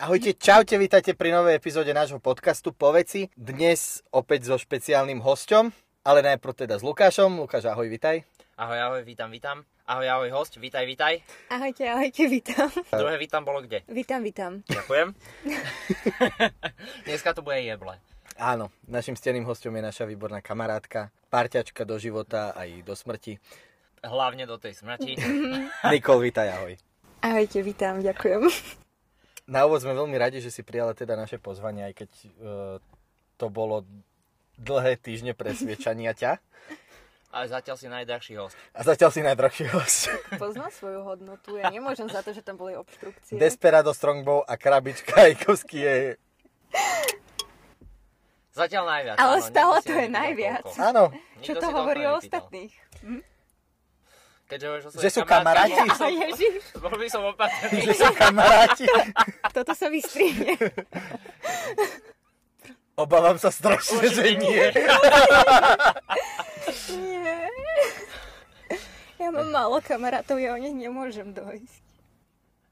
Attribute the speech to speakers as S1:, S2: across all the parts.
S1: Ahojte, čaute, vítajte pri novej epizóde nášho podcastu Poveci. Dnes opäť so špeciálnym hosťom, ale najprv teda s Lukášom. Lukáš, ahoj, vitaj.
S2: Ahoj, ahoj, vítam, vítam. Ahoj, ahoj, host, vítaj, vítaj.
S3: Ahojte, ahojte, vítam.
S2: Druhé vítam bolo kde?
S3: Vítam, vítam.
S2: Ďakujem. Dneska to bude jeble.
S1: Áno, našim steným hostom je naša výborná kamarátka, parťačka do života aj do smrti.
S2: Hlavne do tej smrti.
S1: Nikol, vítaj, ahoj.
S3: Ahojte, vítam, ďakujem.
S1: Na úvod sme veľmi radi, že si prijala teda naše pozvanie, aj keď uh, to bolo dlhé týždne presviečania ťa.
S2: Ale zatiaľ si najdrahší host.
S1: A zatiaľ si najdrahší host.
S3: Poznám svoju hodnotu, ja nemôžem za to, že tam boli obštrukcie.
S1: Desperado Strongbow a krabička Ajkovský je...
S2: Zatiaľ najviac.
S3: Ale
S2: áno,
S3: stále to je najviac.
S1: Áno,
S3: Čo to hovorí o ostatných?
S2: Keďže hovoríš o
S1: Že sú
S2: kamarátach,
S1: kamaráti?
S2: bol by som-
S3: Ježiš,
S2: Bol by som opatrný.
S1: že sú kamaráti.
S3: toto sa vystrihne.
S1: Obávam sa strašne, že nie.
S3: Nie. Ja mám málo kamarátov, ja o nich nemôžem dojsť.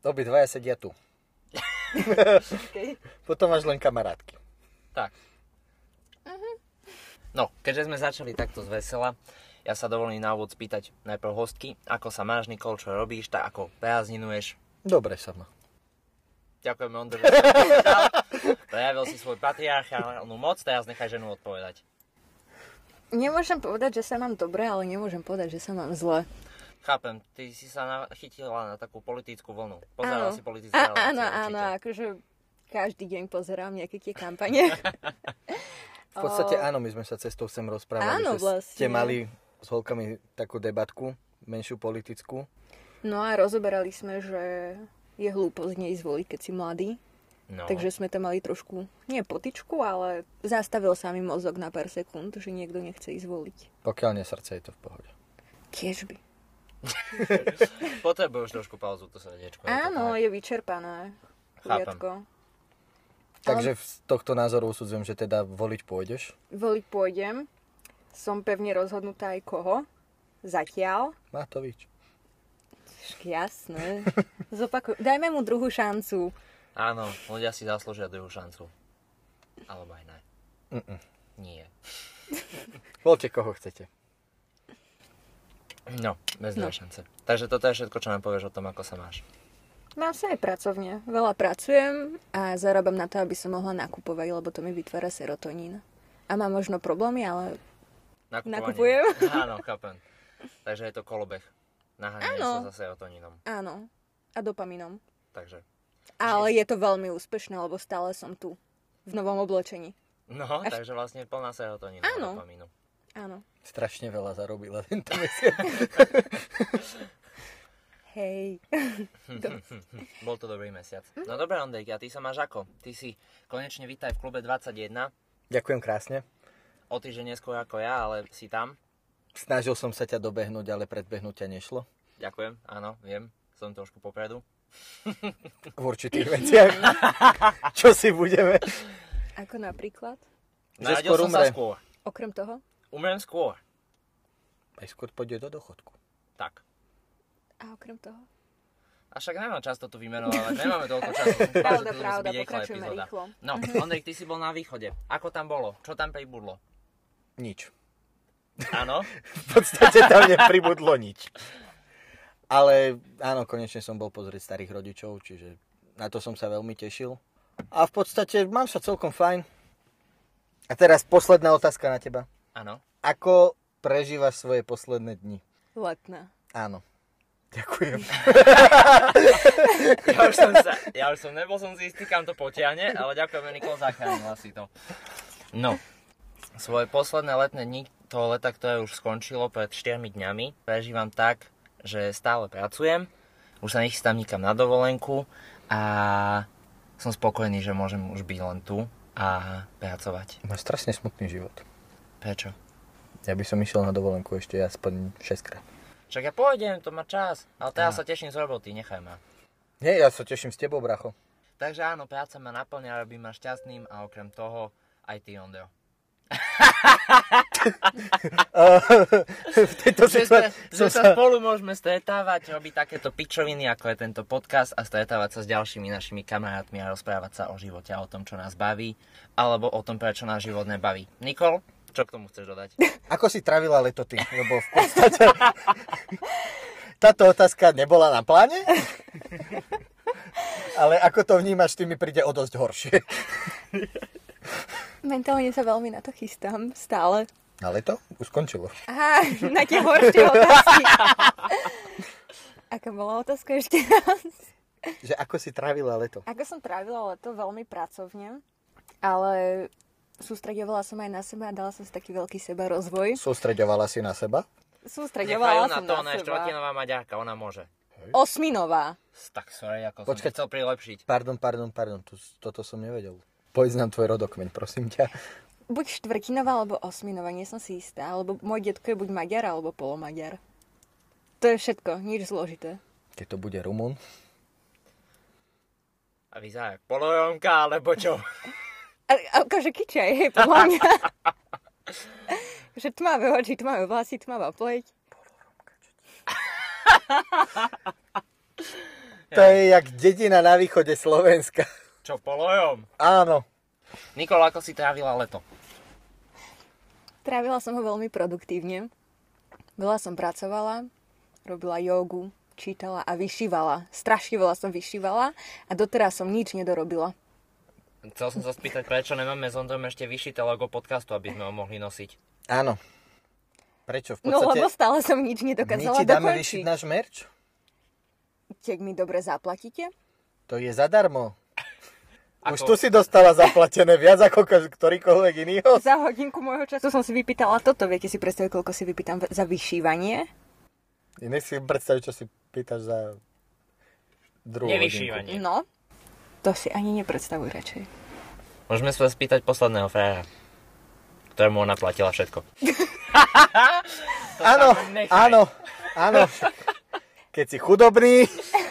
S1: Obidvaja sedia tu.
S3: Okay.
S1: Potom máš len kamarátky.
S2: Tak. No, keďže sme začali takto z vesela, ja sa dovolím na úvod spýtať najprv hostky, ako sa máš, Nikol, čo robíš, tak ako prázdninuješ.
S1: Dobre sa má.
S2: Ďakujeme, Ondro, že. Prejavil si svoj patriarchálnu moc, teraz nechaj ženu odpovedať.
S3: Nemôžem povedať, že sa mám dobre, ale nemôžem povedať, že sa mám zle.
S2: Chápem, ty si sa chytila na takú politickú vlnu. Pozerala
S3: Áno.
S2: si politické
S3: A,
S2: relácie,
S3: áno,
S2: určite.
S3: áno, akože každý deň pozerám nejaké tie kampane.
S1: V podstate áno, my sme sa cestou sem rozprávali,
S3: Áno,
S1: že
S3: vlastne.
S1: ste mali s holkami takú debatku, menšiu politickú.
S3: No a rozoberali sme, že je hlúposť neísť voliť, keď si mladý.
S2: No.
S3: Takže sme tam mali trošku, nie potičku, ale zastavil sa mi mozog na pár sekúnd, že niekto nechce ísť voliť.
S1: Pokiaľ nie srdce, je to v pohode.
S3: Kiež by.
S2: Potrebuješ trošku pauzu, to je to
S3: Áno, je vyčerpané.
S2: Chápem.
S1: Takže z tohto názoru usudzujem, že teda voliť pôjdeš.
S3: Voliť pôjdem. Som pevne rozhodnutá aj koho. Zatiaľ.
S1: Matovič.
S3: Jasné. Zopakuj. Dajme mu druhú šancu.
S2: Áno, ľudia si zaslúžia druhú šancu. Alebo aj ne.
S1: Mm-mm.
S2: Nie.
S1: Voľte koho chcete.
S2: No, bez
S3: No.
S2: šance. Takže toto je všetko, čo nám povieš o tom, ako sa máš.
S3: Mám sa aj pracovne. Veľa pracujem a zarábam na to, aby som mohla nakupovať, lebo to mi vytvára serotonín. A mám možno problémy, ale
S2: Nakupovanie.
S3: Nakupujem.
S2: Áno, chápem. Takže je to kolobeh. Naháňanie sa za serotonínom.
S3: áno. A dopaminom.
S2: Takže.
S3: Ale je to veľmi úspešné, lebo stále som tu. V novom oblečení.
S2: No,
S3: Až-
S2: takže vlastne plná serotonínu.
S3: Áno.
S2: a dopamínu.
S3: Áno.
S1: Strašne veľa zarobila tento mesiac.
S3: Hej.
S2: Bol to dobrý mesiac. No dobré, Ondejky, a ty sa máš ako? Ty si konečne vítaj v klube 21.
S1: Ďakujem krásne.
S2: O týždeň neskôr ako ja, ale si tam.
S1: Snažil som sa ťa dobehnúť, ale predbehnúť ťa nešlo.
S2: Ďakujem, áno, viem. Som trošku popredu.
S1: V určitých veciach. Čo si budeme?
S3: Ako napríklad?
S1: Že skôr
S2: som
S1: umre.
S2: sa skôr.
S3: Okrem toho?
S2: Umrem skôr.
S1: Aj skôr pôjde do dochodku.
S2: Tak.
S3: A okrem toho?
S2: A však nemám často tu vymenovať, nemáme toľko času.
S3: Pravda, pravda, pokračujeme
S2: epizóda.
S3: rýchlo.
S2: No, Ondrej, ty si bol na východe. Ako tam bolo? Čo tam pribudlo?
S1: Nič.
S2: Áno?
S1: V podstate tam nepribudlo nič. Ale áno, konečne som bol pozrieť starých rodičov, čiže na to som sa veľmi tešil. A v podstate mám sa celkom fajn. A teraz posledná otázka na teba.
S2: Áno.
S1: Ako prežívaš svoje posledné dni?
S3: Letná.
S1: Áno. Ďakujem.
S2: Ja už som, sa, ja už som nebol som si istý, kam to potiahne, ale ďakujeme, Nikol, zachránila si to. No, svoje posledné letné dni toho leta, ktoré už skončilo pred 4 dňami, prežívam tak, že stále pracujem, už sa nechystám nikam na dovolenku a som spokojný, že môžem už byť len tu a pracovať.
S1: Máš strašne smutný život.
S2: Prečo?
S1: Ja by som išiel na dovolenku ešte aspoň 6 krát.
S2: Však ja pôjdem, to má čas, ale teraz sa teším z roboty, nechaj ma.
S1: Nie, ja sa teším s tebou, bracho.
S2: Takže áno, práca ma naplňa, robí ma šťastným a okrem toho aj ty, Ondro.
S1: V tejto
S2: Že, sa, že sa spolu môžeme stretávať, robiť takéto pičoviny, ako je tento podcast a stretávať sa s ďalšími našimi kamarátmi a rozprávať sa o živote a o tom, čo nás baví, alebo o tom, prečo náš život nebaví. Nikol, čo k tomu chceš dodať?
S1: Ako si travila leto ty? Lebo v podstate táto otázka nebola na pláne. Ale ako to vnímaš, ty mi príde o dosť horšie.
S3: Mentálne sa veľmi na to chystám, stále.
S1: Na leto? Už skončilo.
S3: Aha, na tie horšie otázky. Aká bola otázka ešte raz?
S1: Že ako si trávila leto?
S3: Ako som trávila leto veľmi pracovne, ale sústredovala som aj na seba a dala som si taký veľký seba rozvoj.
S1: Sústreďovala si na seba?
S3: Sústredovala
S2: na
S3: som
S2: to,
S3: na
S2: ona
S3: seba.
S2: štvrtinová maďarka, ona môže.
S3: Osminová.
S2: Tak sorry, ako
S1: Počkaj.
S2: som chcel prilepšiť.
S1: Pardon, pardon, pardon, toto som nevedel. Povedz nám tvoj rodokmeň, prosím ťa.
S3: Buď štvrtinová alebo osminová, nie som si istá. Alebo môj detko je buď Maďar alebo polomaďar. To je všetko, nič zložité.
S1: Keď to bude Rumun.
S2: A vyzerá jak poloromka, alebo čo?
S3: A, a akože kyčaj, hej, podľa mňa. že tmavé oči, tmavé vlasy, tmavá pleť.
S1: To je jak dedina na východe Slovenska.
S2: Čo, polorom?
S1: Áno.
S2: Nikol, ako si trávila leto?
S3: Trávila som ho veľmi produktívne. Veľa som pracovala, robila jogu, čítala a vyšívala. Strašne veľa som vyšívala a doteraz som nič nedorobila.
S2: Chcel som sa spýtať, prečo nemáme s Ondrom ešte vyšité logo podcastu, aby sme ho mohli nosiť.
S1: Áno. Prečo? V
S3: No
S1: podstate
S3: lebo stále som nič
S1: my
S3: nedokázala
S1: ti dáme
S3: dokončiť.
S1: vyšiť náš merč?
S3: Keď mi dobre zaplatíte?
S1: To je zadarmo. Už
S2: Ako-
S1: tu si dostala zaplatené viac ako ktorýkoľvek iný host.
S3: Za hodinku môjho času som si vypýtala toto. Viete si predstaviť, koľko si vypýtam za vyšívanie?
S1: Nech si predstaviť, čo si pýtaš za druhú hodinku.
S2: Nevyšívanie.
S3: No, to si ani nepredstavuj radšej.
S2: Môžeme sa spýtať posledného frajera, ktorému ona platila všetko.
S1: Áno, áno, áno. Keď si chudobný,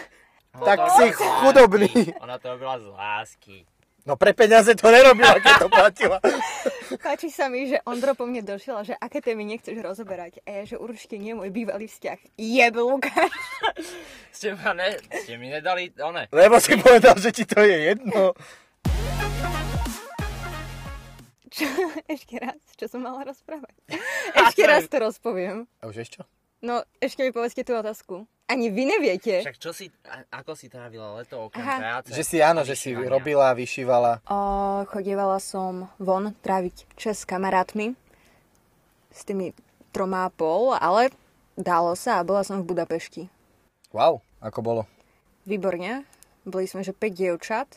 S1: tak
S2: to
S1: si chudobný.
S2: Ona to robila z lásky.
S1: No pre peniaze to nerobila, keď to platila.
S3: Páči sa mi, že Ondro po mne došiel, že aké témy nechceš rozoberať. A ja, že určite nie môj bývalý vzťah. Jebe, Lukáš.
S2: Ste, ma ne, ste mi nedali, one.
S1: Lebo si povedal, že ti to je jedno.
S3: Čo? Ešte raz, čo som mala rozprávať? Ešte raz to rozpoviem.
S1: A už ešte čo?
S3: No, ešte mi povedzte tú otázku. Ani vy neviete.
S2: Však čo si, ako si trávila leto okrem
S3: Aha.
S2: práce?
S1: Že si áno, že si robila, vyšívala.
S3: O, chodievala som von tráviť čas s kamarátmi. S tými troma a pol, ale dalo sa a bola som v Budapešti.
S1: Wow, ako bolo?
S3: Výborne. Boli sme, že 5 dievčat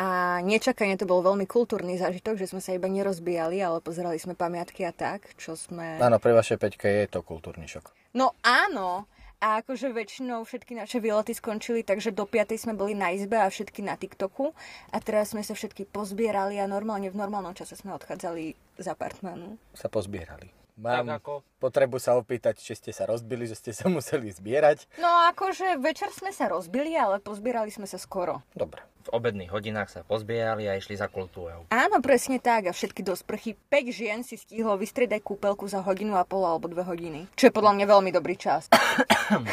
S3: a nečakane to bol veľmi kultúrny zážitok, že sme sa iba nerozbíjali, ale pozerali sme pamiatky a tak, čo sme...
S1: Áno, pre vaše peťke je to kultúrny šok.
S3: No áno, a akože väčšinou všetky naše výlety skončili, takže do 5. sme boli na izbe a všetky na TikToku a teraz sme sa všetky pozbierali a normálne v normálnom čase sme odchádzali z apartmánu.
S1: Sa pozbierali.
S2: Tak
S1: Mám
S2: ako?
S1: potrebu sa opýtať, či ste sa rozbili, že ste sa museli zbierať.
S3: No akože večer sme sa rozbili, ale pozbierali sme sa skoro.
S1: Dobre.
S2: V obedných hodinách sa pozbierali a išli za kultúrou.
S3: Áno, presne tak a všetky do sprchy 5 žien si stihlo vystriedať kúpelku za hodinu a pol alebo dve hodiny. Čo je podľa mňa veľmi dobrý čas.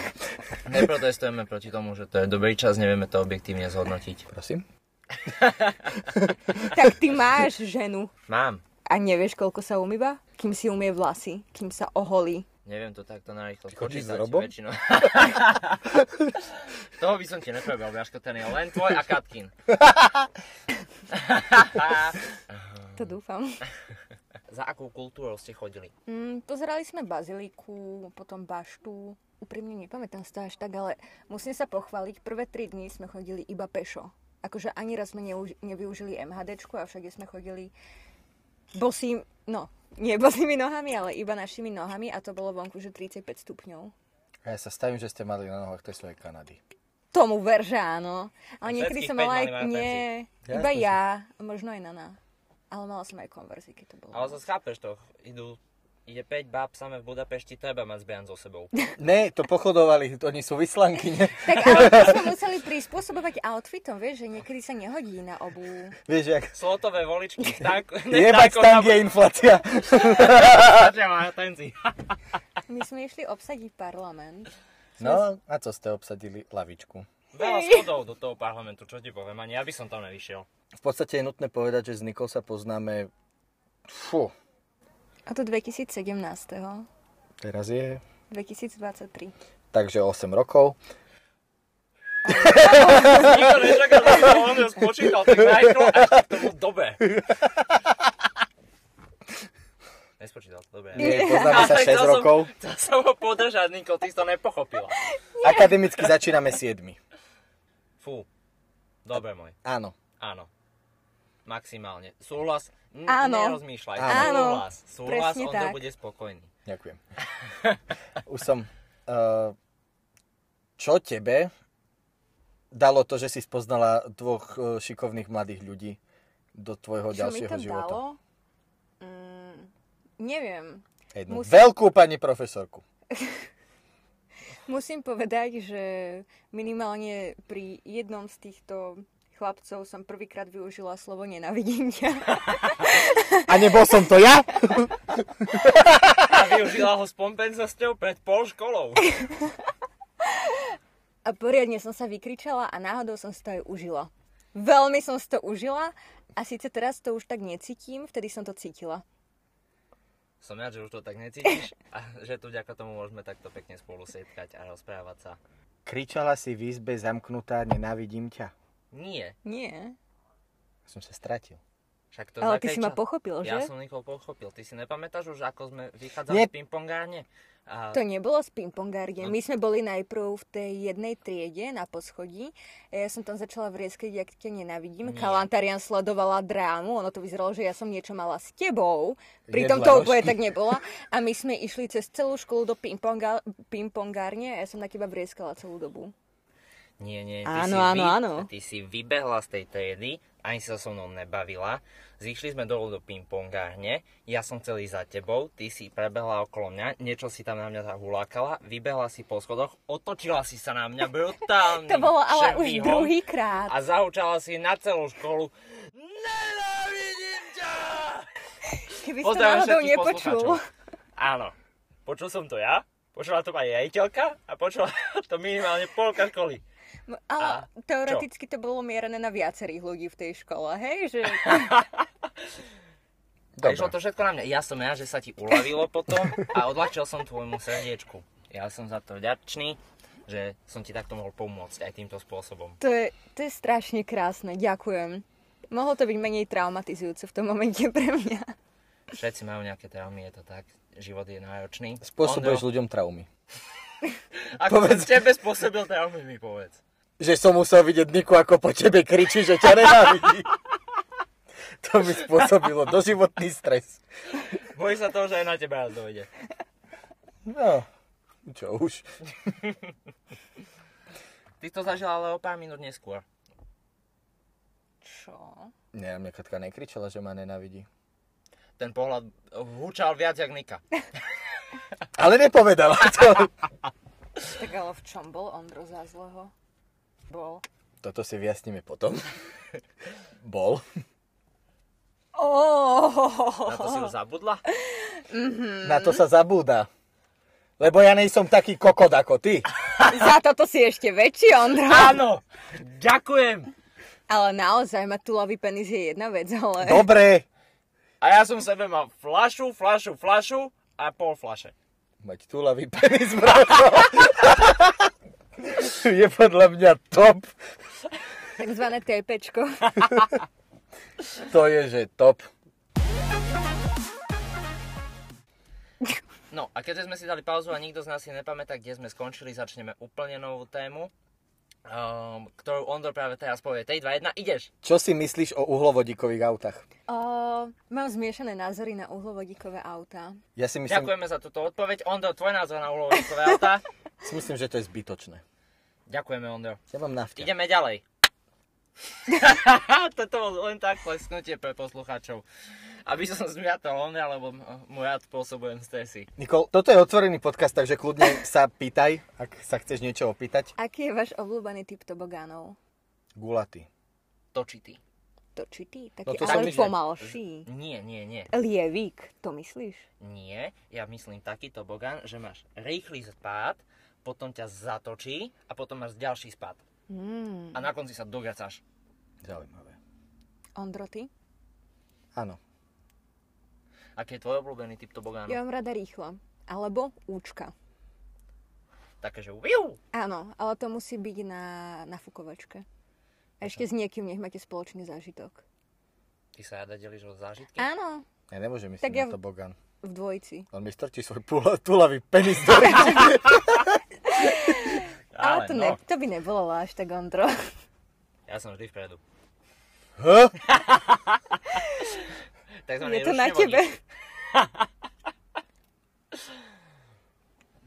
S2: Neprotestujeme proti tomu, že to je dobrý čas, nevieme to objektívne zhodnotiť.
S1: Prosím.
S3: tak ty máš ženu
S2: Mám.
S3: A nevieš, koľko sa umýva? Kým si umie vlasy, kým sa oholí.
S2: Neviem to takto narýchlo
S1: chodíš s Robom?
S2: väčšinou. Toho by som ti nepovedal, Viaško, ten je len tvoj a Katkin.
S3: To dúfam.
S2: Za akou kultúrou ste chodili?
S3: Mm, pozerali sme baziliku, potom baštu. Úprimne nepamätám si to až tak, ale musím sa pochváliť. Prvé tri dni sme chodili iba pešo. Akože ani raz sme neuž- nevyužili MHDčku a všade sme chodili bosým, no, nie bosými nohami, ale iba našimi nohami a to bolo vonku, že 35 stupňov.
S1: A ja sa stavím, že ste mali na nohách tej svojej Kanady.
S3: Tomu ver, že áno. Ale niekedy som mala aj... Nie,
S1: Ja
S3: iba ja, možno aj Nana. Ale mala som aj keď to bolo.
S2: Ale zase chápeš to, idú ide 5 báb samé v Budapešti, treba mať zbian so sebou.
S1: Ne, to pochodovali, oni sú vyslanky, ne?
S3: Tak ale my sme museli prispôsobovať outfitom, vieš, že niekedy sa nehodí na obu.
S1: Vieš, jak
S2: Slotové voličky, tak,
S1: jebať stang je inflácia.
S3: My sme išli obsadiť parlament.
S1: No, a co ste obsadili? Lavičku.
S2: Veľa schodov do toho parlamentu, čo ti poviem, ani ja by som tam nevyšiel.
S1: V podstate je nutné povedať, že s Nikol sa poznáme... Fú,
S3: A to 2017.
S1: teraz je...
S3: 2023.
S1: Takže 8 rokov.
S2: Nikto nečakal, že to on spočítal tak rýchlo až k tomu dobe. Nespočítal to dobre.
S1: Nie, poznáme sa
S2: Ale
S1: 6
S2: chcel som-
S1: rokov.
S2: Chcel som ho podržať, Niko, ty si to nepochopila.
S1: Akademicky začíname 7.
S2: Fú. Dobre môj.
S1: Áno.
S2: Áno. Maximálne. Súhlas. N-
S3: Áno.
S2: Nerozmýšľaj.
S3: Áno.
S2: Súhlas. Súhlas,
S3: Presne
S2: on
S3: tak.
S2: to bude spokojný.
S1: Ďakujem. Už som... Uh, čo tebe dalo to, že si spoznala dvoch uh, šikovných mladých ľudí do tvojho
S3: Čo mi
S1: ďalšieho
S3: to
S1: života?
S3: dalo? Mm, neviem.
S1: Jednu
S3: Musím-
S1: veľkú pani profesorku.
S3: Musím povedať, že minimálne pri jednom z týchto chlapcov som prvýkrát využila slovo nenavidím ťa.
S1: A nebol som to ja?
S2: A využila ho s pompencosťou pred pol školou.
S3: A poriadne som sa vykričala a náhodou som si to aj užila. Veľmi som si to užila a síce teraz to už tak necítim, vtedy som to cítila.
S2: Som rád, že už to tak necítiš a že tu vďaka tomu môžeme takto pekne spolu setkať a rozprávať sa.
S1: Kričala si v izbe zamknutá, nenávidím ťa.
S2: Nie.
S3: Nie.
S1: Som sa stratil.
S2: Však to
S3: Ale ty si ma pochopil, že?
S2: Ja som Nikol pochopil. Ty si nepamätáš už, ako sme vychádzali
S1: Nie.
S2: z pingpongárne? A
S3: To nebolo z pingpongárne.
S2: No.
S3: My sme boli najprv v tej jednej triede na poschodí. A ja som tam začala vrieskať, jak ťa nenavidím.
S2: Nie.
S3: Kalantarian sledovala drámu. Ono to vyzeralo, že ja som niečo mala s tebou.
S1: Jedla
S3: Pritom to úplne tak nebola. A my sme išli cez celú školu do pingpongárne a ja som na teba vrieskala celú dobu.
S2: Nie, nie.
S3: Áno,
S2: si
S3: áno, áno.
S2: Ty si vybehla z tej triedy, ani sa so mnou nebavila. Zišli sme dolu do pingpongárne, ja som ísť za tebou, ty si prebehla okolo mňa, niečo si tam na mňa zahulákala, vybehla si po schodoch, otočila si sa na mňa brutálny
S3: To bolo ale už
S2: šervýhon
S3: druhý krát.
S2: A zahučala si na celú školu. Nenávidím ťa!
S3: Keby
S2: Pozdravujem
S3: náhodou nepočul.
S2: Áno. Počul som to ja, počula to aj riaditeľka a počula to minimálne polka školy.
S3: No, Ale
S2: A
S3: teoreticky to bolo mierené na viacerých ľudí v tej škole, hej? Že...
S2: A išlo
S1: Dobre.
S2: to všetko na mňa. Ja som rád, že sa ti uľavilo potom a odľahčil som tvojmu srdiečku. Ja som za to vďačný, že som ti takto mohol pomôcť aj týmto spôsobom.
S3: To je, to je strašne krásne, ďakujem. Mohlo to byť menej traumatizujúce v tom momente pre mňa.
S2: Všetci majú nejaké traumy, je to tak. Život je náročný.
S1: Spôsobuješ
S2: Ondro,
S1: ľuďom traumy.
S2: Ako
S1: povedz.
S2: tebe spôsobil traumy, mi povedz.
S1: Že som musel vidieť Niku, ako po tebe kričí, že ťa nenávidí. To mi spôsobilo doživotný stres.
S2: Bojí sa toho, že aj na teba raz dojde.
S1: No, čo už.
S2: Ty to zažil ale o pár minút neskôr.
S3: Čo?
S1: Nie, mňa Katka nekričala, že ma nenávidí.
S2: Ten pohľad húčal viac jak Nika.
S1: Ale nepovedala to.
S3: Tak ale v čom bol Ondro za zlého? Bol.
S1: Toto si vyjasníme potom. Bol.
S3: Oh,
S2: Na to si už zabudla?
S1: Na to sa zabúda. Lebo ja nejsom taký kokot ako ty.
S3: za toto si ešte väčší, Ondro.
S2: Áno! Ďakujem!
S3: Ale naozaj, mať tulavý penis je jedna vec, ale...
S1: Dobre.
S2: A ja som sebe mal flašu, flašu, flašu a pol flaše.
S1: Mať túlavý penis, bracho. Je podľa mňa top.
S3: Takzvané TPčko.
S1: To je, že top.
S2: No a keďže sme si dali pauzu a nikto z nás si nepamätá, kde sme skončili, začneme úplne novú tému, um, ktorú Ondor práve teraz povie. 3, 2, 1, ideš!
S1: Čo si myslíš o uhlovodíkových autách?
S3: O, mám zmiešané názory na uhlovodíkové autá.
S1: Ja si myslím,
S2: Ďakujeme za túto odpoveď. Ondor, tvoj názor na uhlovodíkové autá?
S1: si myslím, že to je zbytočné.
S2: Ďakujeme, Ondor.
S1: Ja mám nafťa.
S2: Ideme ďalej. Toto bol len tak plesknutie pre poslucháčov. aby som zmiatol on, alebo môj rád spôsobujem stresy.
S1: Nikol, toto je otvorený podcast, takže kľudne sa pýtaj, ak sa chceš niečo opýtať.
S3: Aký je váš obľúbený typ tobogánov?
S1: Gulaty.
S2: Točitý.
S3: Točitý?
S1: No
S3: Taký
S1: to som
S3: ale pomalší.
S2: Nie, nie, nie.
S3: Lievik, to myslíš?
S2: Nie, ja myslím taký tobogán, že máš rýchly spád, potom ťa zatočí a potom máš ďalší spád.
S3: Mm.
S2: A na konci sa dogracáš.
S1: Zaujímavé.
S3: Ondro, ty?
S1: Áno.
S2: Aký je tvoj obľúbený typ tobogánu?
S3: Ja mám rada rýchlo. Alebo účka.
S2: Také, že viu!
S3: Áno, ale to musí byť na, na fukovačke. A ešte s niekým nech máte spoločný zážitok.
S2: Ty sa rada delíš o zážitky?
S3: Áno,
S1: Ja nemôžem
S3: Tak
S1: na
S3: ja-
S1: tobogán.
S3: v dvojici.
S1: On mi strčí svoj tulavý penis do reči.
S3: Ale, to,
S2: no,
S3: ne, to by nebolo až tak, Ondro.
S2: ja som vždy vpredu.
S1: Huh?
S2: Takzvaný
S3: Je to na tebe.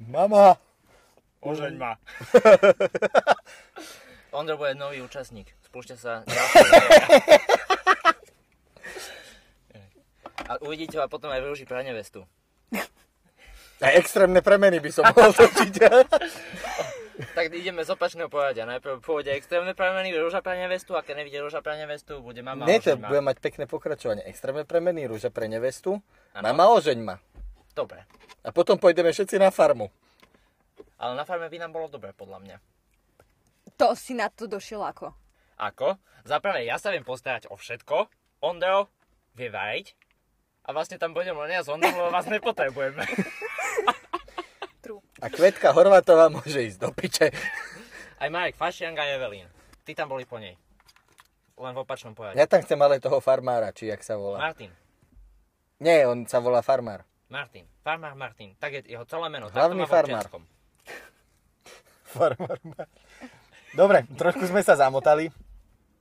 S1: Mama.
S2: Ožeň ma. Ondro bude nový účastník. Spúšťa sa A uvidíte ho a potom aj využiť pre nevestu.
S1: A extrémne premeny by som mohol točiť.
S2: Tak ideme z opačného poradia. Najprv pôjde extrémne premeny, rúža pre nevestu a keď nevidie rúža pre nevestu, bude mama
S1: Nie, to bude mať pekné pokračovanie. Extrémne premeny, rúža pre nevestu.
S2: Áno.
S1: Mama ožeň ma.
S2: Dobre.
S1: A potom pôjdeme všetci na farmu.
S2: Ale na farme by nám bolo dobre, podľa mňa.
S3: To si na to došiel ako?
S2: Ako? Za prvé, ja sa viem postarať o všetko. Ondro vie variť. A vlastne tam budem len ja s Ondrom, lebo vás nepotrebujeme.
S3: True.
S1: A Kvetka Horvátová môže ísť do piče.
S2: Aj Marek Fašiang a Evelyn. Ty tam boli po nej. Len v opačnom poradí.
S1: Ja tam chcem ale toho farmára, či jak sa volá.
S2: Martin.
S1: Nie, on sa volá farmár.
S2: Martin. Farmár Martin. Tak je jeho celé meno.
S1: Hlavný
S2: v
S1: farmár.
S2: občianskom.
S1: Dobre, trošku sme sa zamotali.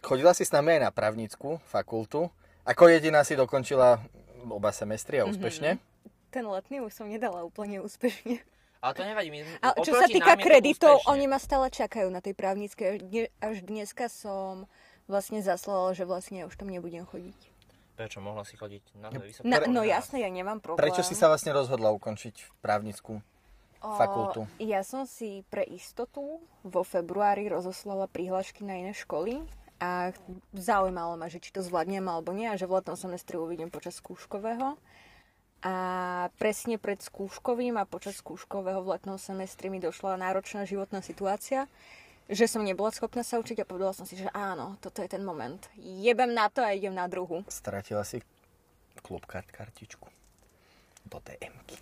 S1: Chodila si s nami aj na právnickú fakultu. Ako jediná si dokončila oba semestry a úspešne.
S3: Ten letný už som nedala úplne úspešne.
S2: Ale to nevadí. My,
S3: Ale čo sa týka kreditov, oni ma stále čakajú na tej právnickej. Až, dne, až dneska som vlastne zaslala, že vlastne už tam nebudem chodiť.
S2: Prečo mohla si chodiť na to vysoké?
S3: Na, no jasne, ja nemám problém.
S1: Prečo si sa vlastne rozhodla ukončiť právnickú fakultu?
S3: O, ja som si pre istotu vo februári rozoslala prihlášky na iné školy a zaujímalo ma, že či to zvládnem alebo nie a že v letnom semestri uvidím počas skúškového. A presne pred skúškovým a počas skúškového v letnom semestri mi došla náročná životná situácia, že som nebola schopná sa učiť a povedala som si, že áno, toto je ten moment. Jebem na to a idem na druhu.
S1: Stratila si klubkart kartičku do DM-ky.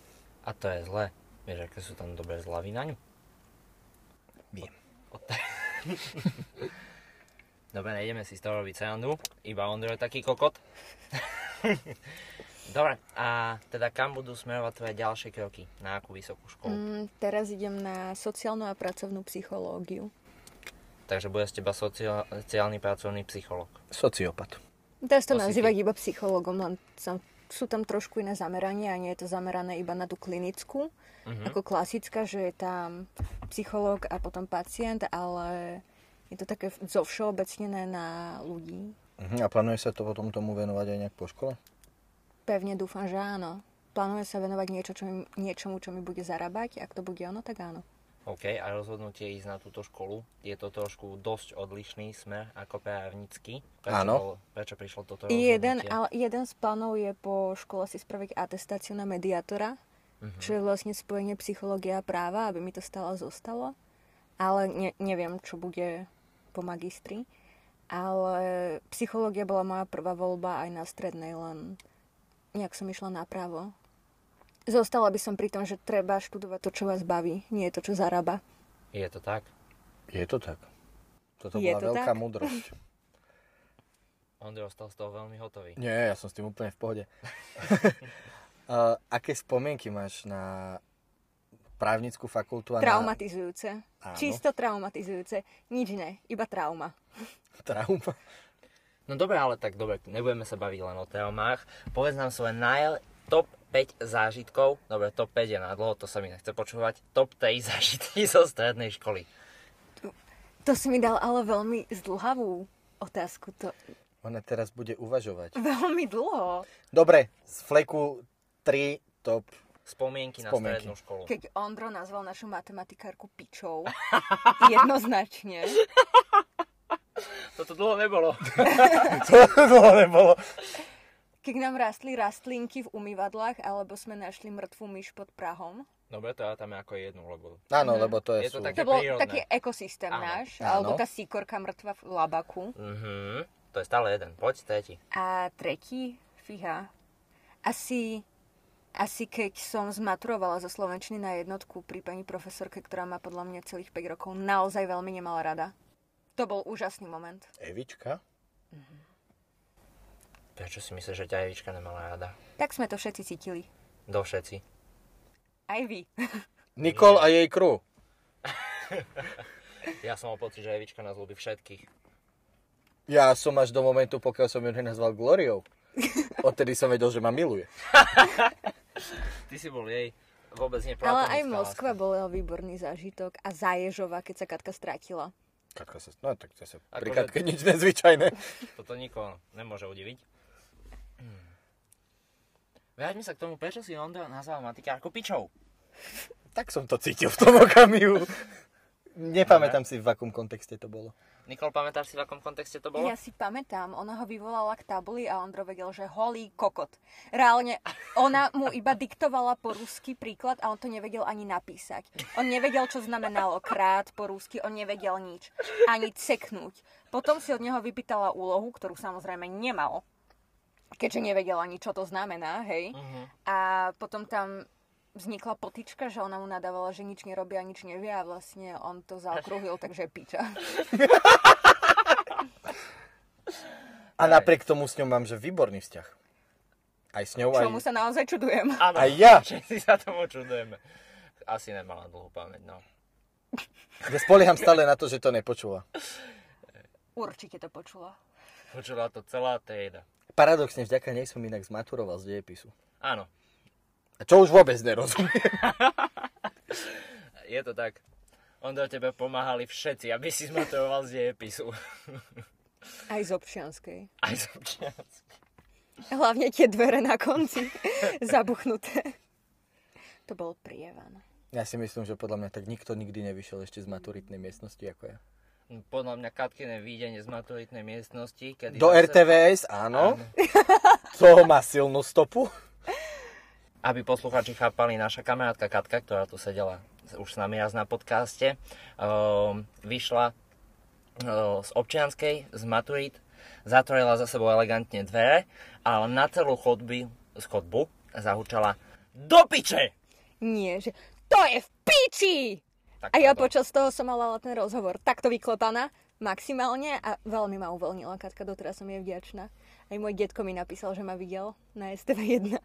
S2: A to je zlé. Vieš, aké sú tam dobré zľavy na ňu?
S1: Viem.
S2: Dobre, nejdeme si z toho robiť srandu. Iba Ondro je taký kokot. Dobre, a teda kam budú smerovať tvoje ďalšie kroky? Na akú vysokú školu?
S3: Mm, teraz idem na sociálnu a pracovnú psychológiu.
S2: Takže bude z teba sociálny pracovný psycholog.
S1: Sociopat.
S3: Sa to
S2: To si
S3: nazývať iba psychologom, len som, sú tam trošku iné zamerania a nie je to zamerané iba na tú klinickú,
S2: Mhm.
S3: ako klasická, že je tam psychológ a potom pacient, ale je to také zo všeobecnené na ľudí.
S1: Mhm, a plánuje sa to potom tomu venovať aj nejak po škole?
S3: Pevne dúfam, že áno. Plánujem sa venovať niečo, čo mi, niečomu, čo mi bude zarábať. Ak to bude ono, tak áno.
S2: OK, a rozhodnutie ísť na túto školu, je to trošku dosť odlišný smer ako právnický. Prečo,
S1: Áno.
S2: bolo- prečo prišlo toto
S3: Jeden,
S2: rozhodnutie?
S3: ale jeden z plánov je po škole si spraviť atestáciu na mediátora,
S2: Mhm.
S3: čo je vlastne spojenie psychológia a práva, aby mi to stále zostalo. Ale ne, neviem, čo bude po magistri. Ale psychológia bola moja prvá voľba aj na strednej, len nejak som išla na právo. Zostala by som pri tom, že treba študovať to, čo vás baví, nie to, čo zarába.
S2: Je to tak?
S1: Je to tak. Toto
S3: Je
S1: bola
S3: to
S1: veľká
S3: tak?
S1: múdrosť.
S2: Ondro ostal z toho veľmi hotový.
S1: Nie, ja som s tým úplne v pohode. uh, aké spomienky máš na právnickú fakultu a
S3: Traumatizujúce.
S1: Áno.
S3: Čisto traumatizujúce. Nič ne, iba trauma.
S1: na trauma?
S2: No dobre, ale tak dobre, nebudeme sa baviť len o traumách. Povedz nám svoje naj top 5 zážitkov. Dobre, top 5 je na dlho, to sa mi nechce počúvať. Top 3 zážitky zo strednej školy.
S3: To si mi dal ale veľmi zdlhavú otázku. To...
S1: Ona teraz bude uvažovať.
S3: Veľmi dlho.
S1: Dobre, z fleku 3 top.
S2: Spomienky, na
S1: Spomienky.
S2: strednú školu.
S3: Keď Ondro nazval našu matematikárku pičou, jednoznačne.
S2: Toto dlho nebolo.
S1: to nebolo.
S3: Keď nám rastli rastlinky v umývadlách, alebo sme našli mŕtvú myš pod Prahom.
S2: Dobre, to ja tam ako jednu, lebo...
S1: Áno,
S3: Mhm.
S1: lebo to je,
S2: Je to
S1: sú...
S2: také-
S3: To bol
S2: prírodné.
S3: taký ekosystém
S2: Áno.
S3: náš,
S1: Áno.
S3: alebo tá síkorka mŕtva v labaku.
S2: Mhm, to je stále jeden. Poď, tretí.
S3: A tretí, fíha, asi, asi keď som zmaturovala zo Slovenčiny na jednotku pri pani profesorke, ktorá ma podľa mňa celých 5 rokov naozaj veľmi nemala rada. To bol úžasný moment.
S1: Evička?
S2: Prečo si myslíš, že ťa Evička nemala rada?
S3: Tak sme to všetci cítili.
S2: Do všetci.
S3: Aj vy.
S1: Nikol a jej crew.
S2: Ja som mal pocit, že Evička nás ľúbi všetkých.
S1: Ja som až do momentu, pokiaľ som ju nenazval Gloriou. Odtedy som vedel, že ma miluje.
S2: Ty si bol jej vôbec
S3: Ale
S2: neplatonická
S3: aj Moskva
S2: láska.
S3: bola výborný zážitok a Zaježova, keď sa Katka strátila.
S1: Katka sa... No tak zase
S2: Akože-
S1: pri Katke nič nezvyčajné.
S2: Toto nikoho nemôže udiviť. Vráťme sa k tomu, prečo si Ondra nazval matikárku pičou.
S1: Tak som to cítil v tom okamihu. Nepamätám si, v akom kontexte to bolo.
S2: Nikol, pamätáš si, v akom kontexte to bolo?
S3: Ja si pamätám, ona ho vyvolala k tabuli a Ondro vedel, že holý kokot. Reálne, ona mu iba diktovala po rusky príklad a on to nevedel ani napísať. On nevedel, čo znamenalo krát po rusky, on nevedel nič. Ani ceknúť. Potom si od neho vypýtala úlohu, ktorú samozrejme nemal. Keďže nevedel ani, čo to znamená, hej.
S2: Mhm.
S3: A potom tam vznikla potička, že ona mu nadávala, že nič nerobí a nič nevie a vlastne on to zaokrúhil, takže je piča.
S1: A napriek tomu s ňou mám, že výborný vzťah. Aj s ňou, aj...
S3: Čomu sa naozaj čudujem.
S2: Áno,
S1: Aj ja.
S2: všetci sa tomu čudujeme. Asi nemala dlhú pamäť, no.
S1: Ja spolieham stále na to, že to nepočula.
S3: Určite to počula.
S2: Počula to celá trieda.
S1: Paradoxne, vďaka nej som inak zmaturoval z dejepisu.
S2: Áno,
S1: A čo už vôbec nerozumiem.
S2: je to tak. Ondro, tebe pomáhali všetci, aby si zmaturoval z dejepisu.
S3: Aj z občianskej.
S2: Aj z občiansky.
S3: Hlavne tie dvere na konci zabuchnuté. To bol prievan.
S1: Ja si myslím, že podľa mňa tak nikto nikdy nevyšiel ešte z maturitnej miestnosti ako ja.
S2: Podľa mňa Katkine výjdenie z maturitnej miestnosti, kedy...
S1: Do
S2: zase-
S1: RTVS, áno. To má silnú stopu.
S2: Aby posluchači chápali, naša kamarátka Katka, ktorá tu sedela už s nami raz na podcaste, um, vyšla uh, z občianskej, z maturit, zatvorila za sebou elegantne dvere, ale na celú chodby, z chodbu zahučala do piče!
S3: Nie, že to je v piči!
S2: Tak
S3: A ja
S2: to bolo.
S3: počas toho som mala ten rozhovor takto vyklotaná, maximálne a veľmi ma uvoľnila Katka, doteraz som jej vďačná. Aj môj detko mi napísal, že ma videl na STV1.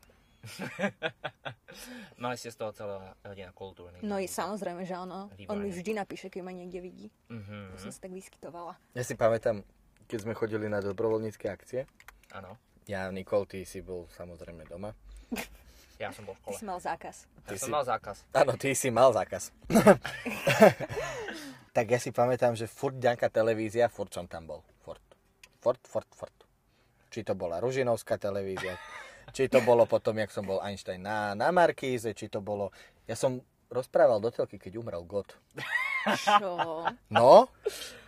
S2: Mali ste z toho celá rodina kultúrny.
S3: No i samozrejme, že áno. On mi vždy napíše, keď ma niekde vidí.
S2: Mhm,
S3: To som sa tak vyskytovala.
S1: Ja si pamätám, keď sme chodili na dobrovoľnícke akcie.
S2: Áno,
S1: Ja, Nikol, ty si bol samozrejme doma.
S2: ja som bol v
S3: Ty
S2: škole.
S3: si mal zákaz.
S2: Ja
S1: Ty
S2: som
S1: si-
S2: mal zákaz.
S1: Áno, ty si mal zákaz. tak ja si pamätám, že furt nejaká televízia, furt som tam bol. Furt. Furt, furt, furt. Či to bola Ružinovská televízia, či to bolo potom, jak som bol Einstein na, na Markíze, či to bolo... Ja som rozprával do telky, keď umrel God.
S3: Čo?
S1: No,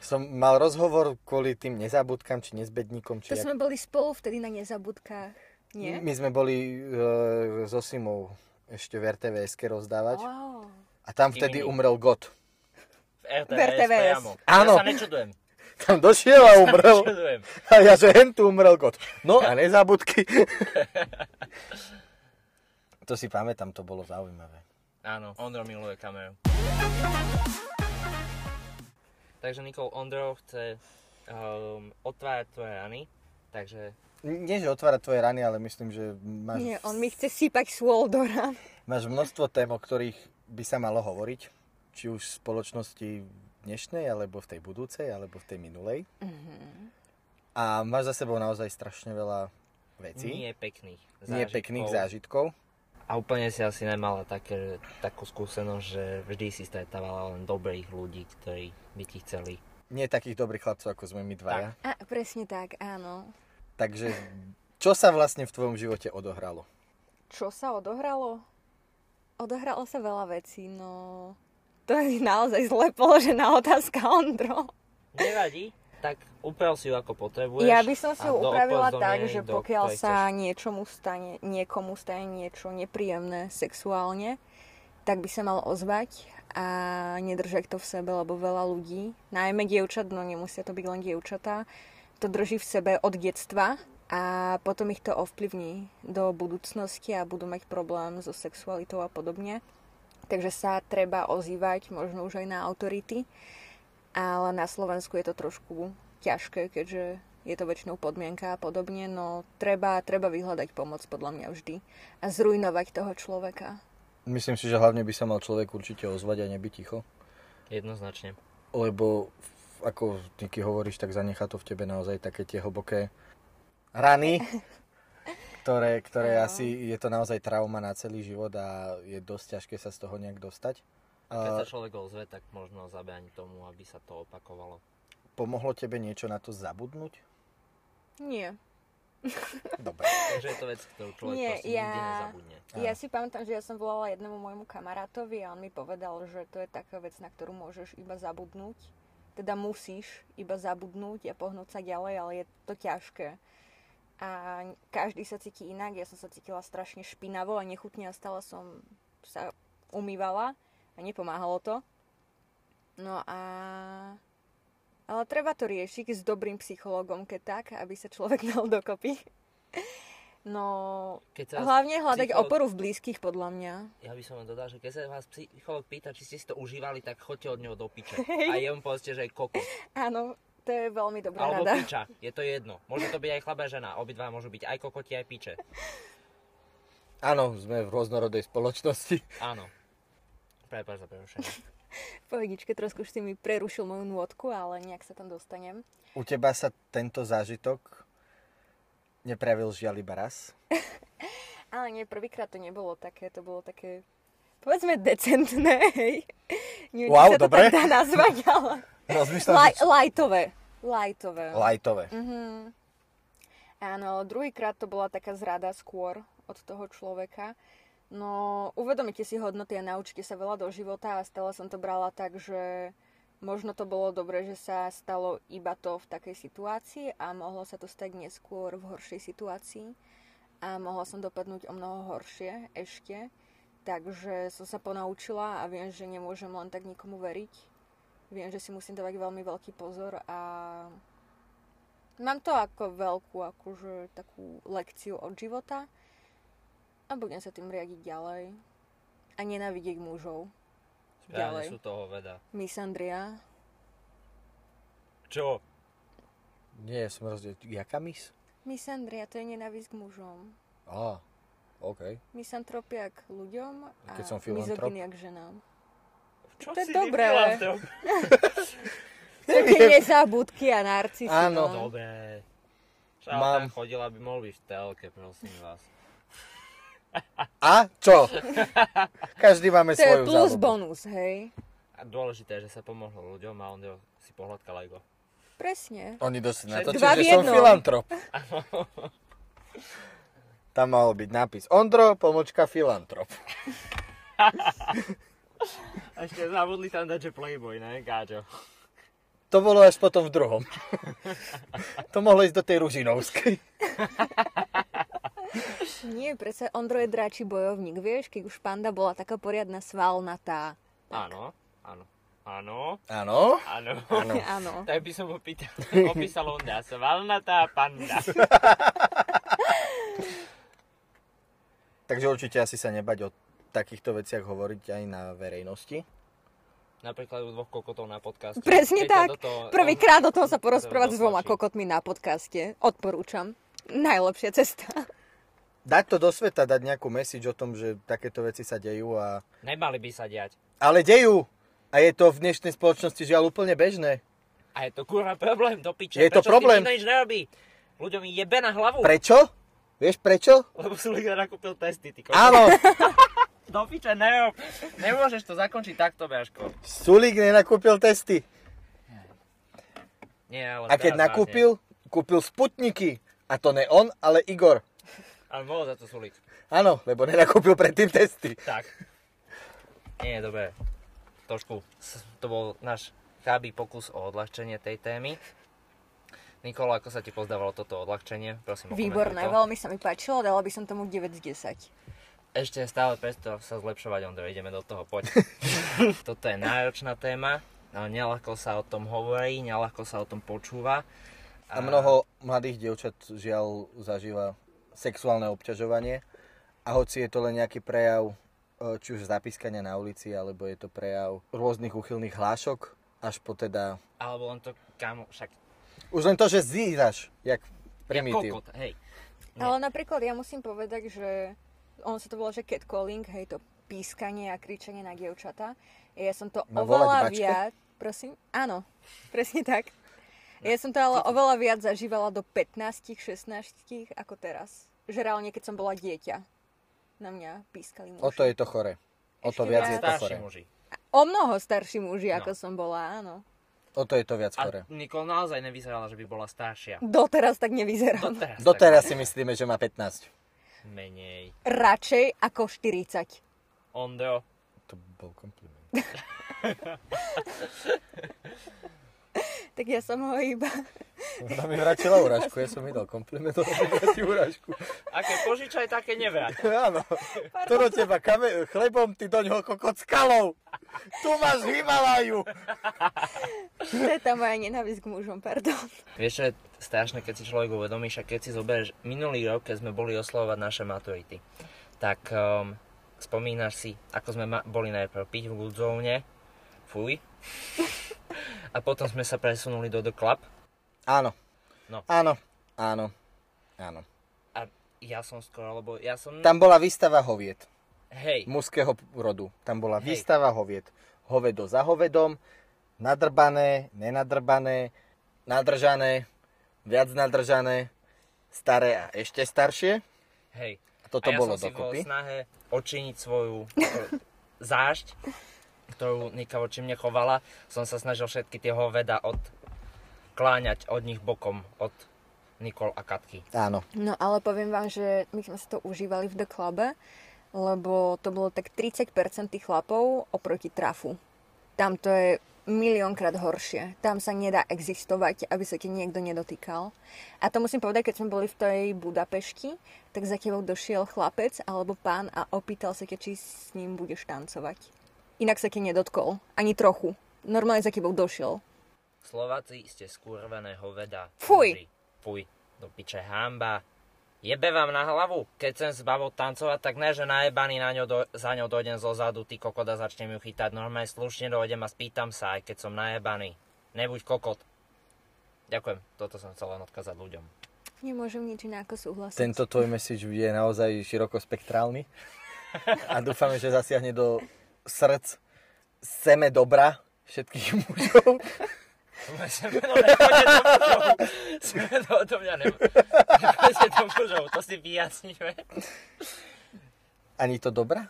S1: som mal rozhovor kvôli tým nezabudkám, či nezbedníkom, či...
S3: To sme boli spolu vtedy na nezabudkách. Nie?
S1: My sme boli e, so Simou ešte v RTVS-ke rozdávať.
S3: Wow.
S1: A tam vtedy
S2: mini.
S1: umrel God.
S2: V RTVS,
S3: V RTVS.
S2: priamo.
S1: Áno.
S2: Ja sa nečudujem.
S1: Tam došiel a umrel. A ja, že hen tu umrel God. No a nezabudky. to si pamätám, to bolo zaujímavé.
S2: Áno, Ondro miluje kameru. Takže Nikol, Ondro chce um, otvárať tvoje rany, takže
S1: Nie, že otvárať tvoje rany, ale myslím, že máš,
S3: Nie, on mi chce sypať sôl do rán.
S1: máš množstvo tém, o ktorých by sa malo hovoriť. Či už v spoločnosti dnešnej, alebo v tej budúcej, alebo v tej minulej. A máš za sebou naozaj strašne veľa vecí.
S2: nie pekných
S1: Nie pekných zážitkov.
S2: A úplne si asi nemala také, takú skúsenosť, že vždy si stretávala len dobrých ľudí, ktorí by ti chceli.
S1: Nie takých dobrých chlapcov, ako sme my dvaja.
S3: A presne tak, áno.
S1: Takže čo sa vlastne v tvojom živote odohralo?
S3: Čo sa odohralo? Odohralo sa veľa vecí, no... To je naozaj zle položená otázka, Ondro.
S2: Nevadí, tak uprav si ju ako potrebuješ.
S3: Ja by som si ju upravila tak, že pokiaľ sa
S2: chceš.
S3: niečomu stane, niekomu stane niečo nepríjemné sexuálne, tak by sa mal ozvať a nedržať to v sebe, lebo veľa ľudí, najmä dievčat, no nemusia to byť len dievčatá, to drží v sebe od detstva a potom ich to ovplyvní do budúcnosti a budú mať problém so sexualitou a podobne. Takže sa treba ozývať možno už aj na autority, ale na Slovensku je to trošku ťažké, keďže je to väčšinou podmienka a podobne, no treba, treba vyhľadať pomoc podľa mňa vždy a zrujnovať toho človeka.
S1: Myslím si, že hlavne by sa mal človek určite ozvať a nebyť ticho.
S2: Jednoznačne.
S1: Lebo, ako Niky hovoríš, tak zanechá to v tebe naozaj také tie hlboké rany, ktoré, ktoré
S3: Áno.
S1: asi, je to naozaj trauma na celý život a je dosť ťažké sa z toho nejak dostať.
S2: A keď sa človek ozve, tak možno zabrániť tomu, aby sa to opakovalo.
S1: pomohlo tebe niečo na to zabudnúť?
S3: Nie.
S1: Dobre.
S2: Takže je to vec, ktorú človek
S3: Nie,
S2: proste
S3: ja-
S2: nikdy nezabudne.
S3: Ja si pamätám, že ja som volala jednému môjmu kamarátovi a on mi povedal, že to je taká vec, na ktorú môžeš iba zabudnúť. Teda musíš iba zabudnúť a pohnúť sa ďalej, ale je to ťažké. A každý sa cíti inak. Ja som sa cítila strašne špinavo a nechutne a stále som sa umývala a nepomáhalo to. No a... Ale treba to riešiť s dobrým psychologom, keď tak, aby sa človek dal dokopy. No,
S2: Keď sa
S3: Hlavne hľadať
S2: psycholog-
S3: oporu v blízkych, podľa mňa.
S2: Ja by som len dodal, že keď sa vás psycholog pýta, či ste si to užívali, tak choďte od neho do piče. A jemu povedzte, že je kokos.
S3: Áno, to je veľmi dobrá
S2: Alebo
S3: rada.
S2: piča. Je to jedno. Môže to byť aj chlap a žena. Obidva môžu byť aj kokoti, aj piče.
S1: Áno, sme v rôznorodej spoločnosti.
S2: Áno. Prepáč za prerušenie.
S3: Pohodičke, trošku už si mi prerušil moju nôtku, ale nejak sa tam dostanem.
S1: U teba sa tento zážitok nepravil žiaľ iba raz?
S3: Ale nie, prvýkrát to nebolo také, to bolo také, povedzme, decentné, hej. Neviem,
S1: Wow,
S3: sa to
S1: dobre.
S3: tak dá nazvať, ale...
S1: Rozmýšľam,
S3: Laj,
S1: že...
S3: lajtové. Lajtové.
S1: Lajtové.
S3: Mhm. Áno, druhýkrát to bola taká zrada skôr od toho človeka. No, uvedomite si hodnoty a naučite sa veľa do života a stále som to brala tak, že možno to bolo dobre, že sa stalo iba to v takej situácii a mohlo sa to stať neskôr v horšej situácii a mohla som dopadnúť o mnoho horšie ešte. Takže som sa ponaučila a viem, že nemôžem len tak nikomu veriť. Viem, že si musím dávať veľmi veľký pozor a Mám to ako veľkú, akože takú lekciu od života a budem sa tým riadiť ďalej. A nenávidieť mužov. Ďalej.
S2: sú toho veda.
S3: Misandria.
S2: Čo?
S1: Nie, som rozdiel. Jaká mis?
S3: Misandria to je nenávisť k mužom.
S1: Á, OK.
S3: Misantropia k ľuďom a
S1: Keď som filantrop?
S3: mizogynia k ženám.
S2: Čo
S3: To je
S2: si
S3: dobré. tie nezabudky a narcisy.
S1: Áno.
S3: no.
S2: Dobre.
S1: Mám-
S2: tam chodila by mohol byť v telke, prosím vás.
S1: A čo? Každý máme
S3: To je
S1: svoju
S3: plus
S1: záľubu.
S3: bonus, hej.
S2: A dôležité je, že sa pomohlo ľuďom a on si pohľadkal aj go.
S3: Presne.
S1: Oni dosť natočili,
S3: v
S1: že som filantrop. Tam mal byť nápis Ondro, pomočka filantrop.
S2: A ešte zabudli tam dať, že Playboy, ne, Gáďo?
S1: To bolo až potom v druhom. to mohlo ísť do tej Ružinovskej.
S3: Nie, predsa Ondro je dráči bojovník, vieš, keď už panda bola taká poriadna svalnatá.
S2: Áno, áno. Áno,
S1: Áno.
S2: áno.
S1: Áno.
S2: Tak by som opýtal, opísal Onda, svalnatá panda.
S1: Takže určite asi sa nebať o takýchto veciach hovoriť aj na verejnosti.
S2: Napríklad u dvoch kokotov na podcaste.
S3: Presne
S2: Keď
S3: tak.
S2: do toho-
S3: Prvýkrát o tom sa
S2: to
S3: porozprávať s dvoma kokotmi na podcaste. Odporúčam. Najlepšia cesta.
S1: Dať to do sveta, dať nejakú message o tom, že takéto veci sa dejú a...
S2: Nemali by sa diať.
S1: Ale dejú! A je to v dnešnej spoločnosti žiaľ úplne bežné.
S2: A je to kurva problém do piče.
S1: Je to
S2: Prečo
S1: problém.
S2: s tým nikto nič nerobí? Ľuďom jebe na hlavu.
S1: Prečo? Vieš prečo?
S2: Lebo si ľudia nakúpil testy, ty kokos.
S1: Áno,
S2: Do piče, nerob. Nemôžeš to zakončiť takto, Beaško.
S1: Sulík nenakúpil testy.
S2: Nie, ale
S1: A keď nakúpil, kúpil sputniky. A to ne on, ale Igor.
S2: Ale mohol za to súliť.
S1: Áno, lebo nenakúpil predtým testy.
S2: Tak. Nie, dobre. Trošku, to bol náš chábý pokus o odľahčenie tej témy. Nikola, ako sa ti pozdávalo toto odľahčenie? Prosím,
S3: Výborné, veľmi sa mi páčilo, dala by som tomu 9 z 10.
S2: Ešte stále presto sa zlepšovať, Ondro, ideme do toho, poď. Toto je náročná téma, ale nelahko sa o tom hovorí, nelahko sa o tom počúva.
S1: A mnoho mladých dievčat žiaľ zažíva sexuálne obťažovanie. A hoci je to len nejaký prejav, e, či už zapískania na ulici, alebo je to prejav rôznych úchylných hlášok, až po teda...
S2: Alebo len to, kamo, však...
S1: Už len to, že zíraš, jak
S2: Ja
S1: primitív.
S2: kokot, hej. Nie.
S3: Ale napríklad ja musím povedať, že on sa to volá, že catcalling, hej, to pískanie a kričanie na dievčatá. Ja som to
S1: Má
S3: oveľa viac, prosím, áno, presne tak. Ja som to ale oveľa viac zažívala do 15 16 ako teraz. Že reálne, keď som bola dieťa, na mňa pískali muži.
S1: O to je to chore. O to
S3: Ešte
S1: viac je to chore.
S2: muži.
S3: O mnoho starší muži,
S2: No.
S3: ako som bola, áno.
S1: O to je to viac
S2: A
S1: chore.
S2: Nikol naozaj nevyzerala, že by bola staršia.
S3: Doteraz tak nevyzerám.
S2: Doteraz. tak
S1: Doteraz si myslíme, že má 15.
S2: Menej.
S3: Radšej ako 40.
S2: Ondro,
S1: To bol kompliment.
S3: Tak ja som ho iba...
S1: Ona mi vrátila urážku, ja som mi dal kompliment, ona mi vráti urážku.
S2: aké požičaj, také nevrať.
S1: Áno. To do teba kame- chlebom, ty do ňoho kokot skalou. Tu máš Himalaju.
S3: To je tá moja nenávisť k mužom, pardon.
S2: Vieš, čo je strašné, keď si človek uvedomí, však keď si zoberieš minulý rok, keď sme boli oslovať naše maturity, tak um, spomínaš si, ako sme ma- boli najprv piť v good zone, fuj, a potom sme sa presunuli do The Club
S1: Áno.
S2: No.
S1: Áno. Áno. Áno.
S2: a ja som skoro, lebo ja som...
S1: Tam bola výstava hoviet.
S2: Hej,
S1: Mužského rodu. Tam bola
S2: Hej.
S1: výstava hoviet. Hovedo za hovedom, nadrbané, nenadrbané, nadržané, viac nadržané, staré a ešte staršie.
S2: hej.
S1: A toto
S2: a ja
S1: bolo
S2: som si
S1: dokopy.
S2: snahe odčiniť svoju e, zášť, ktorú Nika voči mne chovala, som sa snažil všetky tie hoveda odkláňať od nich bokom, od Nikol a Katky.
S1: Áno.
S3: No ale poviem vám, že my sme si to užívali v The Clube, lebo to bolo tak 30% tých chlapov oproti trafu. Tam to je miliónkrát horšie. Tam sa nedá existovať, aby sa ti niekto nedotýkal. A to musím povedať, keď sme boli v tej Budapešti, tak za tebou došiel chlapec alebo pán a opýtal sa ťa, či s ním budeš tancovať. Inak sa ti nedotkol. Ani trochu. Normálne za tebou došiel.
S2: Slováci ste skurvené hoveda.
S3: Fuj.
S2: Fuj. Do piče hamba. Jebe vám na hlavu. Keď chcem s babou tancovať, tak ne, že najebaný na ňo do, za ňou dojdem zo zadu, ty kokot a začnem ju chytať. Normálne slušne dojdem a spýtam sa, aj keď som najebaný. Nebuď kokot. Ďakujem. Toto som chcel len odkázať ľuďom.
S3: Nemôžem nič iné ako súhlasiť.
S1: Tento tvoj message je naozaj širokospektrálny. A dúfame, že zasiahne do srdc seme dobra všetkých mužov.
S2: Nepôjde do. Semeno odo mňa ne- nepôjde do mužov. To si vyjasníme.
S1: Ani to dobra?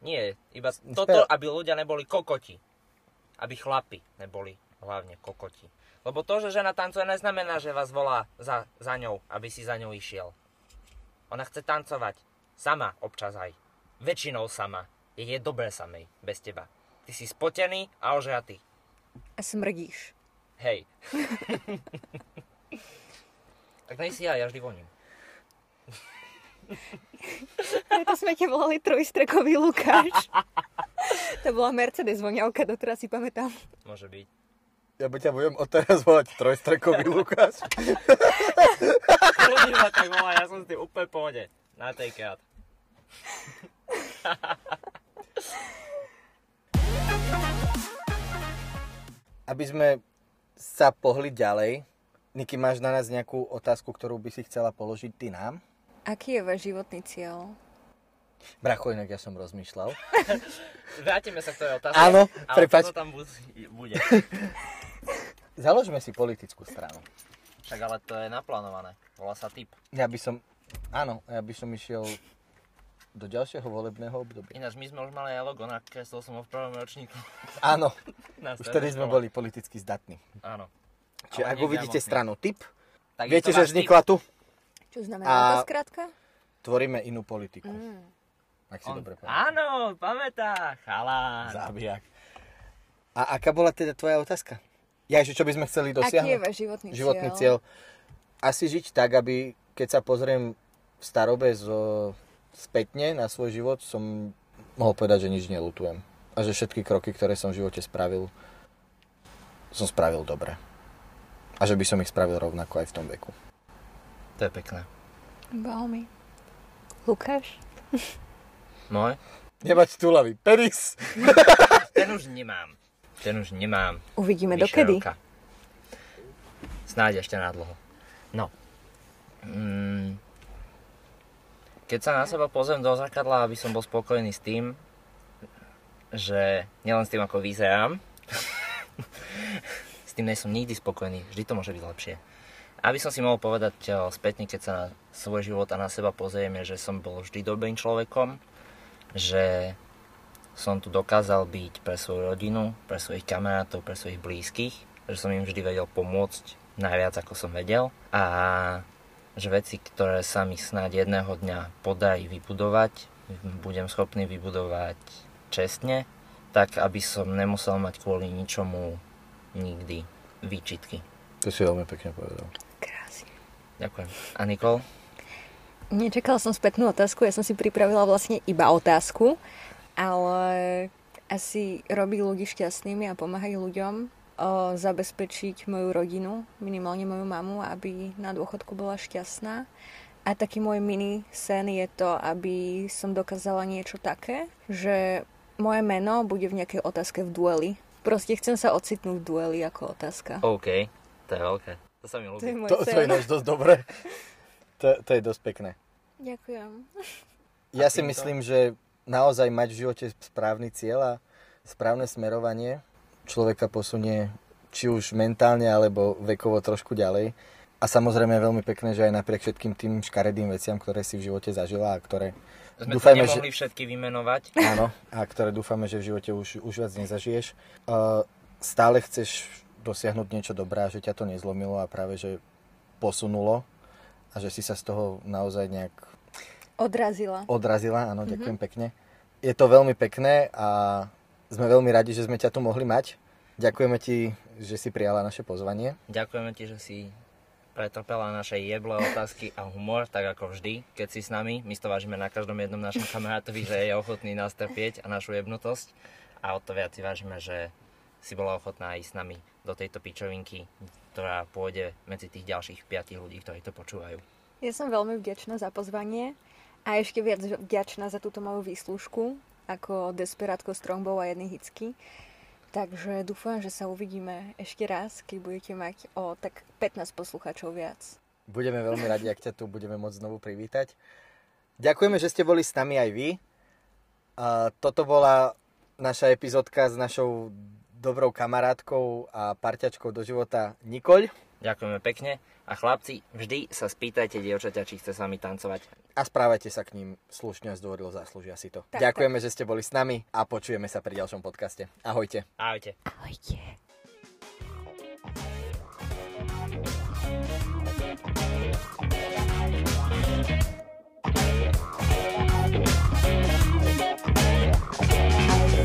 S2: Nie, iba toto, aby ľudia neboli kokoti. Aby chlapi neboli hlavne kokoti. Lebo to, že žena tancuje, neznamená, že vás volá za, za ňou, aby si za ňou išiel. Ona chce tancovať. Sama občas aj. Väčšinou sama. Je je dobré samej, bez teba. Ty si spotený a ožratý.
S3: A smrdíš.
S2: Hej. tak nejsi ja, ja vždy voním.
S3: Preto sme ťa volali trojstrekový Lukáš. to bola Mercedes voňavka, doteraz si pamätám.
S2: Môže byť.
S1: Ja by ťa budem odteraz volať trojstrekový Lukáš.
S2: Ľudí ma tak volá, ja som s tým úplne pohode. Na tej krát.
S1: Aby sme sa pohli ďalej, Niky, máš na nás nejakú otázku, ktorú by si chcela položiť ty nám?
S3: Aký je váš životný cieľ?
S1: Bracho, inak ja som rozmýšľal.
S2: Vrátime sa k tej otázke.
S1: Áno,
S2: ale
S1: prepáč.
S2: toto tam bu- bude.
S1: Založme si politickú stranu.
S2: Však ale to je naplánované. Volá sa typ.
S1: Ja by som, áno, ja by som išiel do ďalšieho volebného obdobia.
S2: Ináč my sme už mali aj logo, nakreslil som ho v prvom ročníku.
S1: Áno, už vtedy sme boli politicky zdatní.
S2: Áno.
S1: Čiže
S2: Ale
S1: ak uvidíte stranu typ,
S2: Tak
S1: Viete,
S2: to
S1: že vznikla tu?
S3: Čo znamená
S1: A-
S3: tá skratka?
S1: Tvoríme inú politiku.
S3: Mm.
S1: Ak si
S2: On...
S1: dobre pamätám.
S2: Áno, pamätá, chalán.
S1: Zabijak. A aká bola teda tvoja otázka? Ja ešte, čo by sme chceli
S3: Aký je
S1: dosiahnuť?
S3: váš životný,
S1: Životný cieľ. Asi žiť tak, aby keď sa pozriem v starobe zo, spätne na svoj život, som mohol povedať, že nič nelutujem. A že všetky kroky, ktoré som v živote spravil, som spravil dobre. A že by som ich spravil rovnako aj v tom veku.
S2: To je pekné.
S3: Veľmi. Lukáš?
S2: Môj?
S1: Nemať túlavý penis.
S2: Ten už nemám. Ten už nemám.
S3: Uvidíme
S2: Vyše
S3: dokedy.
S2: roka. Snáď ešte na dlho. No. Mm. Keď sa na seba pozriem do zrkadla, aby som bol spokojný s tým, že nielen s tým, ako vyzerám, s tým nie som nikdy spokojný, vždy to môže byť lepšie. Aby som si mohol povedať eh, spätne, keď sa na svoj život a na seba pozriem, je, že som bol vždy dobrým človekom, že som tu dokázal byť pre svoju rodinu, pre svojich kamarátov, pre svojich blízkych, že som im vždy vedel pomôcť najviac ako som vedel a že veci, ktoré sa mi snáď jedného dňa podarí vybudovať, budem schopný vybudovať čestne, tak aby som nemusel mať kvôli ničomu nikdy výčitky.
S1: To si veľmi pekne povedal.
S3: Krásne.
S2: Ďakujem. A Nikol?
S3: Nečakala som spätnú otázku, ja som si pripravila vlastne iba otázku, ale asi robí ľudí šťastnými a pomáhať ľuďom zabezpečiť moju rodinu, minimálne moju mamu, aby na dôchodku bola šťastná. A taký môj mini sen je to, aby som dokázala niečo také, že moje meno bude v nejakej otázke v dueli. Proste chcem sa ocitnúť v dueli ako otázka.
S2: OK. To je veľké. To sa mi
S3: To je
S2: ľúbi.
S3: môj
S1: To, to je dosť dobré. To, to je dosť pekné.
S3: Ďakujem.
S1: Ja
S2: A
S1: si
S2: týmto?
S1: myslím, že naozaj mať v živote správny cieľ a správne smerovanie človeka posunie či už mentálne alebo vekovo trošku ďalej. A samozrejme je veľmi pekné, že aj napriek všetkým tým škaredým veciam, ktoré si v živote zažila a ktoré
S2: Sme
S1: dúfajme,
S2: to
S1: že-
S2: nemohli všetky vymenovať.
S1: áno, a ktoré dúfame, že v živote už, už viac nezažiješ, uh, stále chceš dosiahnuť niečo dobré, že ťa to nezlomilo a práve že posunulo a že si sa z toho naozaj nejak
S3: Odrazila.
S1: odrazila, áno, ďakujem pekne. Je to veľmi pekné a sme veľmi radi, že sme ťa tu mohli mať. Ďakujeme ti, že si prijala naše pozvanie.
S2: Ďakujeme ti, že si pretrpela naše jeble otázky a humor, tak ako vždy, keď si s nami. My to vážime na každom jednom našom kamarátovi, že je ochotný nás trpieť a našu jebnutosť. A o to viac si vážime, že si bola ochotná ísť s nami do tejto pičovinky, ktorá pôjde medzi tých ďalších piatich ľudí, ktorí to počúvajú.
S3: Ja som veľmi vďačná za pozvanie a ešte viac vďačná za túto moju výslužku ako Desperátko Strongbow a jedný hicky. Takže dúfam, že sa uvidíme ešte raz, keď budete mať o tak 15 poslucháčov viac.
S1: Budeme veľmi radi, ak ťa tu budeme môcť znovu privítať. Ďakujeme, že ste boli s nami aj vy. A toto bola naša epizódka s našou dobrou kamarátkou a parťačkou do života Nikoľ.
S2: Ďakujeme pekne a chlapci, vždy sa spýtajte dievčaťa, či chce s vami tancovať.
S1: A správajte sa k ním slušne, a zdvorilo, zaslúžia si to.
S3: Tak,
S1: Ďakujeme, tak. že ste boli s nami a počujeme sa pri ďalšom podcaste. Ahojte.
S2: Ahojte.
S3: Ahojte.